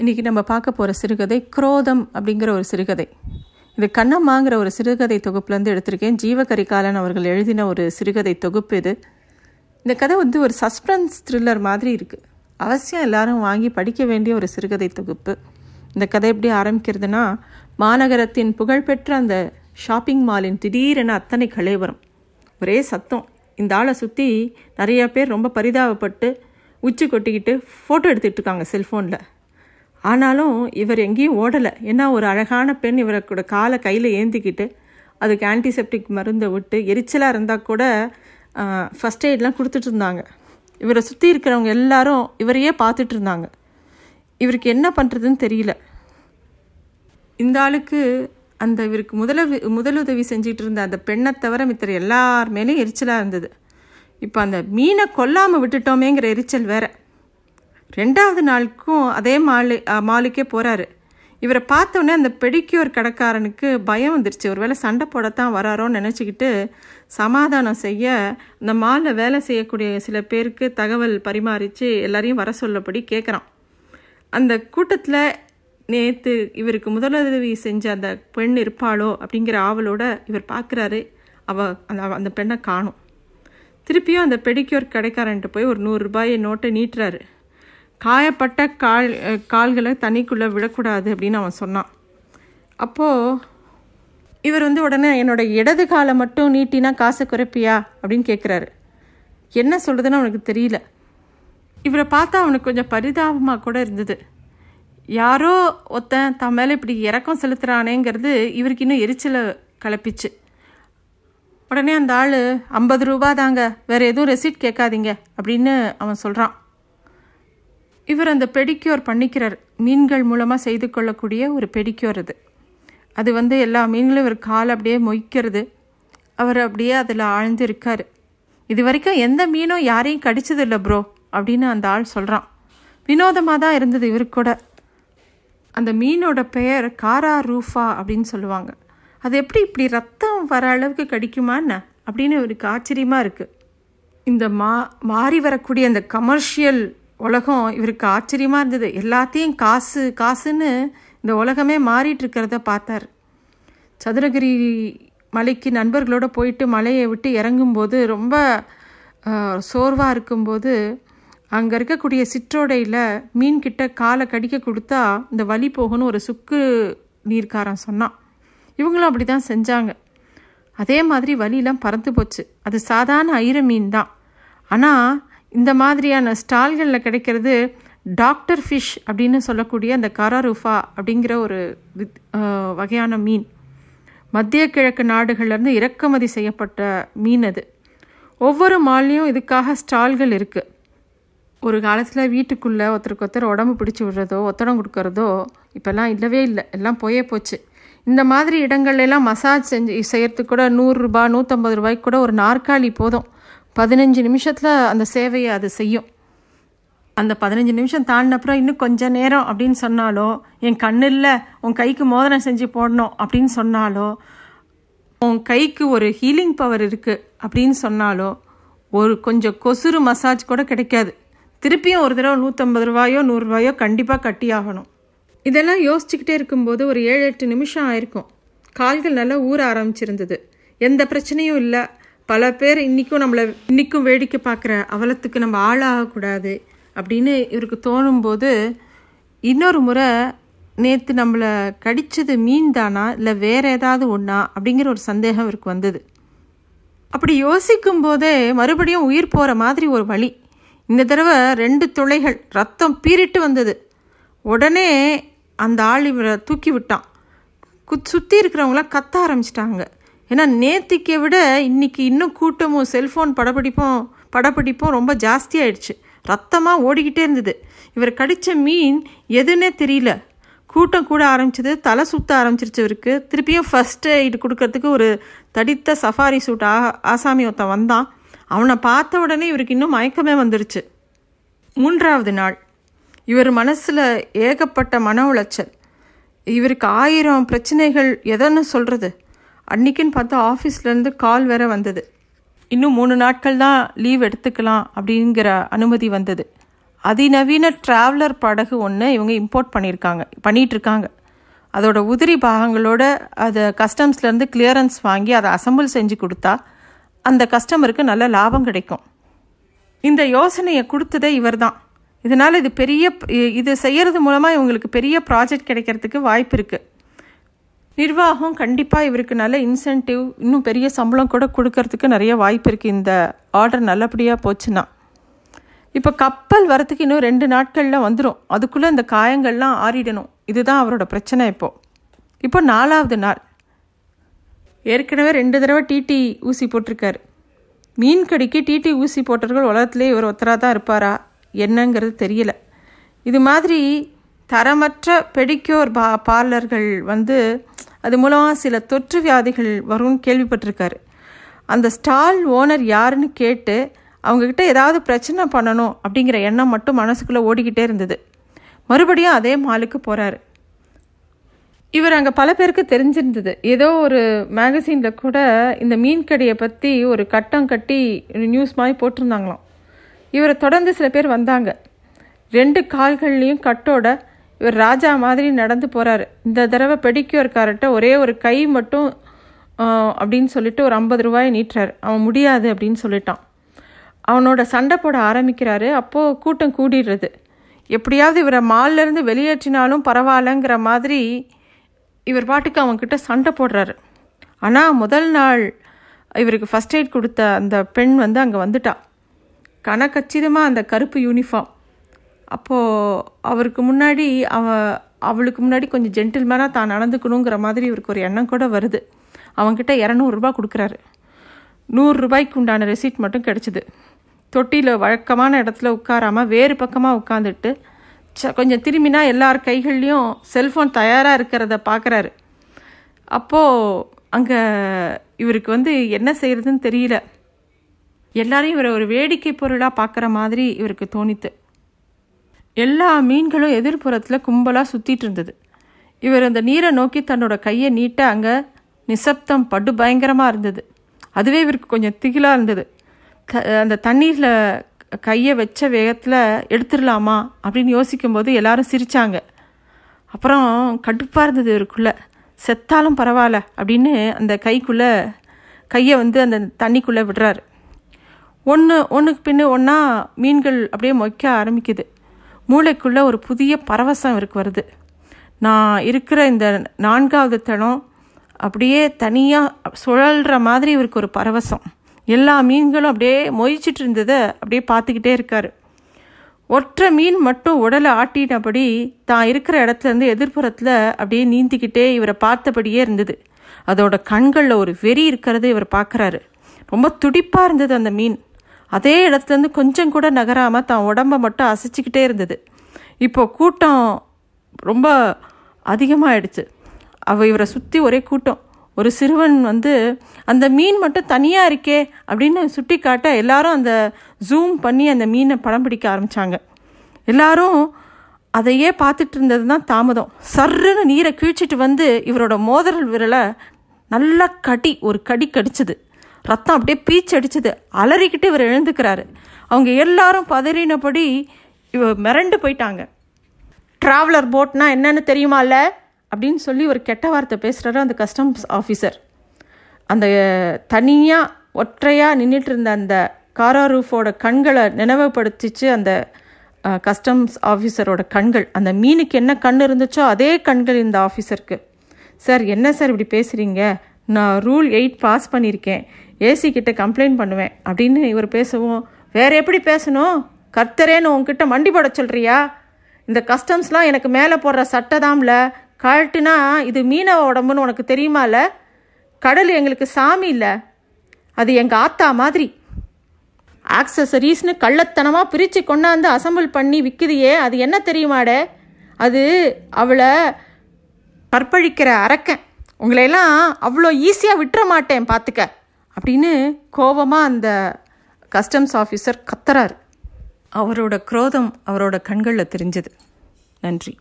இன்றைக்கி நம்ம பார்க்க போகிற சிறுகதை குரோதம் அப்படிங்கிற ஒரு சிறுகதை. இது கண்ணம்மாங்கிற ஒரு சிறுகதை தொகுப்புலேருந்து எடுத்திருக்கேன். ஜீவகரிகாலன் அவர்கள் எழுதின ஒரு சிறுகதை தொகுப்பு இது. இந்த கதை வந்து ஒரு சஸ்பென்ஸ் த்ரில்லர் மாதிரி இருக்குது அவசியம் எல்லாரும் வாங்கி படிக்க வேண்டிய ஒரு சிறுகதை தொகுப்பு. இந்த கதை எப்படி ஆரம்பிக்கிறதுனா மாநகரத்தின் புகழ்பெற்ற அந்த ஷாப்பிங் மாலின் திடீரென அத்தனை கலைவரம் ஒரே சத்தம். இந்த ஆளை சுற்றி நிறைய பேர் ரொம்ப பரிதாபப்பட்டு உச்சி கொட்டிக்கிட்டு ஃபோட்டோ எடுத்துகிட்டு இருக்காங்க செல்ஃபோனில் ஆனாலும் இவர் எங்கேயும் ஓடலை. ஏன்னா ஒரு அழகான பெண் இவரோட காலை கையில் ஏந்திக்கிட்டு அதுக்கு ஆன்டிசெப்டிக் மருந்தை விட்டு எரிச்சலாக இருந்தால் கூட ஃபஸ்ட் எய்ட்லாம் கொடுத்துட்டு இருந்தாங்க. இவரை சுற்றி இருக்கிறவங்க எல்லாரும் இவரையே பார்த்துட்டு இருந்தாங்க. இவருக்கு என்ன பண்ணுறதுன்னு தெரியல. இந்த ஆளுக்கு அந்த இவருக்கு முதல முதலுதவி செஞ்சிகிட்டு இருந்த அந்த பெண்ணை தவிர மித்தர் எல்லார் மேலேயும் எரிச்சலாக இருந்தது. இப்போ அந்த மீனை கொல்லாமல் விட்டுட்டோமேங்கிற எரிச்சல் வேறு. ரெண்டாவது நாளுக்கும் அதே மாலு மாலுக்கே போகிறாரு இவரை பார்த்தோன்னே அந்த பெடிக்யூர் கடைக்காரனுக்கு பயம் வந்துருச்சு. ஒரு வேளை சண்டை போடத்தான் வராரோன்னு நினச்சிக்கிட்டு சமாதானம் செய்ய அந்த மாலில் வேலை செய்யக்கூடிய சில பேருக்கு தகவல் பரிமாறித்து எல்லாரையும் வர சொல்லபடி கேட்குறான் அந்த கூட்டத்தில் நேற்று இவருக்கு முதலுதவி செஞ்ச அந்த பெண் இருப்பாளோ அப்படிங்கிற ஆவலோட இவர் பார்க்குறாரு அவ அந்த அந்த பெண்ணை காணும். திருப்பியும் அந்த பெடிக்யூர் கடைக்காரன்ட்டு போய் ஒரு நூறுரூபாயை நோட்டை நீட்டுறாரு. காயப்பட்ட கால் கால்களை தண்ணிக்குள்ளே விடக்கூடாது அப்படின்னு அவன் சொன்னான். அப்போது இவர் வந்து உடனே என்னோட இடது காலை மட்டும் நீட்டினா காசை குறைப்பியா? அப்படின்னு கேட்குறாரு என்ன சொல்கிறதுன்னு அவனுக்கு தெரியல. இவரை பார்த்தா அவனுக்கு கொஞ்சம் பரிதாபமாக கூட இருந்தது. யாரோ ஒருத்தன் தன் மேலே இப்படி இறக்கம் செலுத்துகிறானேங்கிறது இவருக்கு இன்னும் எரிச்சலை கலப்பிச்சு. உடனே அந்த ஆள் ஐம்பது ரூபா தாங்க வேறு எதுவும் ரெசிப்ட் கேட்காதீங்க அப்படின்னு அவன் சொல்கிறான் இவர் அந்த பெடிக்யூர் பண்ணிக்கிறார் மீன்கள் மூலமாக செய்து கொள்ளக்கூடிய ஒரு பெடிக்யூர் அது. அது வந்து எல்லா மீன்களும் இவர் கால் அப்படியே மொய்க்கிறது. அவர் அப்படியே அதில் ஆழ்ந்து இருக்கார் இது வரைக்கும் எந்த மீனும் யாரையும் கடிச்சதில்லை ப்ரோ அப்படின்னு அந்த ஆள் சொல்கிறான் வினோதமாக தான் இருந்தது இவருக்கு கூட. அந்த மீனோட பெயர் காரா ரூஃபா அப்படின்னு சொல்லுவாங்க. அது எப்படி இப்படி ரத்தம் வர அளவுக்கு கடிக்குமா என்ன? அப்படின்னு இவருக்கு ஆச்சரியமாக இருக்குது இந்த மா மாறி வரக்கூடிய அந்த கமர்ஷியல் உலகம் இவருக்கு ஆச்சரியமாக இருந்தது. எல்லாத்தையும் காசு காசுன்னு இந்த உலகமே மாறிட்டு இருக்கிறத பார்த்தார். சதுரகிரி மலைக்கு நண்பர்களோடு போயிட்டு மலையை விட்டு இறங்கும்போது ரொம்ப சோர்வாக இருக்கும்போது அங்கே இருக்கக்கூடிய சிற்றோடையில் மீன்கிட்ட காலை கடிக்க கொடுத்தா இந்த வலி போகணும் ஒரு சுக்கு நீர்க்காரன் சொன்னான். இவங்களும் அப்படி தான் செஞ்சாங்க. அதே மாதிரி வலியெலாம் பறந்து போச்சு. அது சாதாரண ஐர மீன் தான். ஆனால் இந்த மாதிரியான ஸ்டால்களில் கிடைக்கிறது டாக்டர் ஃபிஷ் அப்படின்னு சொல்லக்கூடிய அந்த கராரூஃபா அப்படிங்கிற ஒரு வித் வகையான மீன். மத்திய கிழக்கு நாடுகள்லேருந்து இறக்குமதி செய்யப்பட்ட மீன் அது. ஒவ்வொரு மால்லையும் இதுக்காக ஸ்டால்கள் இருக்குது ஒரு காலத்தில் வீட்டுக்குள்ளே ஒருத்தருக்கு ஒருத்தர் உடம்பு பிடிச்சி விடுறதோ ஒத்தடம் கொடுக்கறதோ இப்போல்லாம் இல்லவே இல்லை. எல்லாம் போயே போச்சு. இந்த மாதிரி இடங்கள்லாம் மசாஜ் செஞ்சு செய்கிறதுக்கு கூட நூறுரூபா நூற்றம்பது ரூபாய்க்கு கூட ஒரு நாற்காலி போதும். பதினஞ்சு நிமிஷத்தில் அந்த சேவையை அது செய்யும். அந்த பதினஞ்சு நிமிஷம் தாண்டினப்புறம் இன்னும் கொஞ்சம் நேரம் அப்படின்னு சொன்னாலோ என் கண்ணு இல்லை உன் கைக்கு மோதிரம் செஞ்சு போடணும் அப்படின்னு சொன்னாலோ உன் கைக்கு ஒரு ஹீலிங் பவர் இருக்குது அப்படின்னு சொன்னாலோ ஒரு கொஞ்சம் கொசுறு மசாஜ் கூட கிடைக்காது. திருப்பியும் ஒரு தடவை நூற்றம்பது ரூபாயோ நூறுரூவாயோ கண்டிப்பாக கட்டி ஆகணும். இதெல்லாம் யோசிச்சுக்கிட்டே இருக்கும்போது ஒரு ஏழு எட்டு நிமிஷம் ஆயிருக்கும். கால்கள் நல்லா ஊற ஆரம்பிச்சிருந்தது. எந்த பிரச்சனையும் இல்லை. பல பேர் இன்றைக்கும் நம்மளை இன்றைக்கும் வேடிக்கை பார்க்குற அவலத்துக்கு நம்ம ஆளாகக்கூடாது அப்படின்னு இவருக்கு தோணும்போது இன்னொரு முறை நேற்று நம்மளை கடித்தது மீன் தானா இல்லை வேறு ஏதாவது ஒன்றா அப்படிங்கிற ஒரு சந்தேகம் இவருக்கு வந்தது. அப்படி யோசிக்கும் போதே மறுபடியும் உயிர் போகிற மாதிரி ஒரு வழி. இந்த தடவை ரெண்டு துளைகள் ரத்தம் பீறிட்டு வந்தது. உடனே அந்த ஆள் இவரை தூக்கி விட்டான். குத் சுற்றி இருக்கிறவங்களாம் கத்த ஆரம்பிச்சிட்டாங்க. ஏன்னா நேத்திக்கை விட இன்றைக்கி இன்னும் கூட்டமும் செல்ஃபோன் படப்பிடிப்பும் படப்பிடிப்பும் ரொம்ப ஜாஸ்தியாயிடுச்சு ரத்தமாக ஓடிக்கிட்டே இருந்தது. இவர் கடித்த மீன் எதுன்னே தெரியல. கூட்டம் கூட ஆரம்பிச்சது தலை சுத்த ஆரம்பிச்சிருச்சு இவருக்கு. திருப்பியும் ஃபஸ்ட் எய்டு கொடுக்கறதுக்கு ஒரு தடித்த சஃபாரி சூட் ஆ ஆசாமி ஒருத்தன் வந்தான். அவனை பார்த்த உடனே இவருக்கு இன்னும் மயக்கமே வந்துருச்சு. மூன்றாவது நாள். இவர் மனசில் ஏகப்பட்ட மன உளைச்சல். இவருக்கு ஆயிரம் பிரச்சனைகள் எதன்னு சொல்கிறது அன்றைக்கின்னு பார்த்தா ஆஃபீஸ்லேருந்து கால் வேற வந்தது. இன்னும் மூணு நாட்கள் தான் லீவ் எடுத்துக்கலாம் அப்படிங்கிற அனுமதி வந்தது. அதிநவீன ட்ராவலர் படகு ஒன்று இவங்க இம்போர்ட் பண்ணியிருக்காங்க பண்ணிகிட்ருக்காங்க இருக்காங்க அதோட உதிரி பாகங்களோட அதை கஸ்டம்ஸ்லேருந்து கிளியரன்ஸ் வாங்கி அதை அசம்பிள் செஞ்சு கொடுத்தா அந்த கஸ்டமருக்கு நல்ல லாபம் கிடைக்கும். இந்த யோசனையை கொடுத்ததே இவர் தான் இதனால் இது பெரிய இது செய்கிறது மூலமாக இவங்களுக்கு பெரிய ப்ராஜெக்ட் கிடைக்கிறதுக்கு வாய்ப்பு இருக்குது நிர்வாகம் கண்டிப்பாக இவருக்கு நல்ல இன்சென்டிவ் இன்னும் பெரிய சம்பளம் கூட கொடுக்கறதுக்கு நிறைய வாய்ப்பு இருக்குது இந்த ஆர்டர் நல்லபடியாக போச்சுன்னா. இப்போ கப்பல் வரத்துக்கு இன்னும் ரெண்டு நாட்களில் வந்துடும் அதுக்குள்ளே இந்த காயங்கள்லாம் ஆறிடணும். இதுதான் அவரோட பிரச்சனை இப்போது இப்போ நாலாவது நாள். ஏற்கனவே ரெண்டு தடவை டிடி ஊசி போட்டிருக்காரு. மீன் கடிக்கு டிடி ஊசி போட்டவர்கள் உலகத்திலே இவர் ஒத்தராக தான் இருப்பாரா? என்னங்கிறது தெரியல. இது மாதிரி தரமற்ற பெடிக்யூர் பா பார்லர்கள் வந்து அது மூலமாக சில தொற்று வியாதிகள் வரும்னு கேள்விப்பட்டிருக்காரு. அந்த ஸ்டால் ஓனர் யாருன்னு கேட்டு அவங்கக்கிட்ட ஏதாவது பிரச்சனை பண்ணணும் அப்படிங்கிற எண்ணம் மட்டும் மனசுக்குள்ளே ஓடிக்கிட்டே இருந்தது. மறுபடியும் அதே மாலுக்கு போகிறாரு இவர் அங்கே பல பேருக்கு தெரிஞ்சிருந்தது. ஏதோ ஒரு மேகசீனில் கூட இந்த மீன் கடையை பற்றி ஒரு கட்டம் கட்டி நியூஸ் மாதிரி போட்டிருந்தாங்களாம். இவரை தொடர்ந்து சில பேர் வந்தாங்க. ரெண்டு கால்கள்லேயும் கட்டோட இவர் ராஜா மாதிரி நடந்து போகிறாரு இந்த தடவை பெடிக்யூர்கார்ட்ட ஒரே ஒரு கை மட்டும் அப்படின்னு சொல்லிட்டு ஒரு ஐம்பது ரூபாய் நீட்டுறார். அவன் முடியாது அப்படின்னு சொல்லிட்டான். அவனோட சண்டை போட ஆரம்பிக்கிறாரு. அப்போது கூட்டம் கூடிடுறது. எப்படியாவது இவரை மால்லேருந்து வெளியேற்றினாலும் பரவாயில்லங்கிற மாதிரி இவர் பாட்டுக்கு அவன்கிட்ட சண்டை போடுறாரு. ஆனால் முதல் நாள் இவருக்கு ஃபஸ்ட் எய்ட் கொடுத்த அந்த பெண் வந்து அங்கே வந்துட்டா. கனக்கச்சிதமாக அந்த கருப்பு யூனிஃபார்ம் அப்போது அவருக்கு முன்னாடி அவ அவளுக்கு முன்னாடி கொஞ்சம் ஜென்டில்மேனாக தான் நடந்துக்கணுங்கிற மாதிரி இவருக்கு ஒரு எண்ணம் கூட வருது. அவன்கிட்ட இரநூறுபா கொடுக்குறாரு. நூறுரூபாய்க்கு உண்டான ரெசிப்ட் மட்டும் கிடச்சிது. தொட்டியில் வழக்கமான இடத்துல உட்காராமல் வேறு பக்கமாக உட்காந்துட்டு ச கொஞ்சம் திரும்பினா எல்லார் கைகள்லேயும் செல்ஃபோன் தயாராக இருக்கிறத பார்க்குறாரு அப்போது அங்கே இவருக்கு வந்து என்ன செய்கிறதுன்னு தெரியல. எல்லாரையும் இவரை ஒரு வேடிக்கை பொருளாக பார்க்குற மாதிரி இவருக்கு தோணித்து. எல்லா மீன்களும் எதிர்ப்புறத்தில் கும்பலாக சுற்றிட்டு இருந்தது. இவர் அந்த நீரை நோக்கி தன்னோட கையை நீட்ட அங்கே நிசப்தம் படு பயங்கரமாக இருந்தது. அதுவே இவருக்கு கொஞ்சம் திகிலாக இருந்தது. த அந்த தண்ணீரில் கையை வச்ச வேகத்தில் எடுத்துடலாமா அப்படின்னு யோசிக்கும்போது எல்லாரும் சிரித்தாங்க அப்புறம் கடுப்பாக இருந்தது இவருக்குள்ளே. செத்தாலும் பரவாயில்ல அப்படின்னு அந்த கைக்குள்ளே கையை வந்து அந்த தண்ணிக்குள்ளே விடுறாரு. ஒன்று ஒன்றுக்கு பின்னு ஒன்றா மீன்கள் அப்படியே மொய்க்க ஆரம்பிக்குது. மூளைக்குள்ளே ஒரு புதிய பரவசம் இவருக்கு வருது. நான் இருக்கிற இந்த நான்காவது தளம் அப்படியே தனியாக சுழல்ற மாதிரி இவருக்கு ஒரு பரவசம். எல்லா மீன்களும் அப்படியே மொய்ச்சிட்டு இருந்ததை அப்படியே பார்த்துக்கிட்டே இருக்காரு. ஒற்றை மீன் மட்டும் உடலை ஆட்டினபடி தான் இருக்கிற இடத்துலேருந்து எதிர்ப்புறத்தில் அப்படியே நீந்திக்கிட்டே இவரை பார்த்தபடியே இருந்தது. அதோட கண்களில் ஒரு வெறி இருக்கிறது இவர் பார்க்குறாரு. ரொம்ப துடிப்பாக இருந்தது அந்த மீன். அதே இடத்துலேருந்து கொஞ்சம் கூட நகராமல் தான் உடம்பை மட்டும் அசைச்சிக்கிட்டே இருந்தது. இப்போ கூட்டம் ரொம்ப அதிகமாகிடுச்சு அவள் இவரை சுற்றி ஒரே கூட்டம். ஒரு சிறுவன் வந்து அந்த மீன் மட்டும் தனியாக இருக்கே அப்படின்னு சுட்டி காட்ட எல்லாரும் அந்த ஜூம் பண்ணி அந்த மீனை படம் பிடிக்க ஆரம்பித்தாங்க எல்லாரும் அதையே பார்த்துட்டு இருந்தது தான் தாமதம். சர்ருன்னு நீரை கீழ்ச்சிட்டு வந்து இவரோட மோதல் விரலை நல்லா கடி ஒரு கடி கடிச்சது. ரத்தம் அப்படியே பீச்சு அடிச்சது அலறிக்கிட்டு இவர் எழுந்துக்கிறாரு. அவங்க எல்லாரும் பதறினபடி இவ மிரண்டு போயிட்டாங்க. ட்ராவலர் போட்னா என்னன்னு தெரியுமால்ல? அப்படின்னு சொல்லி ஒரு கெட்ட வார்த்தை பேசுகிறாரு அந்த கஸ்டம்ஸ் ஆஃபீஸர் அந்த தனியாக ஒற்றையாக நின்றுட்டு இருந்த அந்த காரா ரூஃபோட கண்களை நினைவுபடுத்திச்சு அந்த கஸ்டம்ஸ் ஆஃபீஸரோட கண்கள். அந்த மீனுக்கு என்ன கண் இருந்துச்சோ அதே கண்கள் இந்த ஆஃபீஸருக்கு சார் என்ன சார் இப்படி பேசுகிறீங்க நான் ரூல் எயிட் பாஸ் பண்ணியிருக்கேன். ஏசி கிட்ட கம்ப்ளைண்ட் பண்ணுவேன் அப்படின்னு இவர் பேசவும் வேற எப்படி பேசணும்? கர்த்தரேன்னு உங்ககிட்ட மண்டி போட சொல்கிறியா இந்த கஸ்டம்ஸ்லாம் எனக்கு மேலே போடுற சட்டை தாம்ல கழட்டுனா இது மீனவ உடம்புன்னு உனக்கு தெரியுமால? கடல் எங்களுக்கு சாமி இல்லை. அது எங்கள் ஆத்தா மாதிரி. ஆக்சசரிஸ்னு கள்ளத்தனமாக பிரித்து கொண்டாந்து அசம்பிள் பண்ணி விற்குதியே அது என்ன தெரியுமாடே? அது அவளை கற்பழிக்கிற அரக்கன். உங்களையெல்லாம் அவ்வளோ ஈஸியாக விட்டுற மாட்டேன் பார்த்துக்க அப்படின்னு கோபமாக அந்த கஸ்டம்ஸ் ஆஃபீஸர் கத்துறாரு. அவரோட குரோதம் அவரோட கண்களில் தெரிஞ்சது. நன்றி.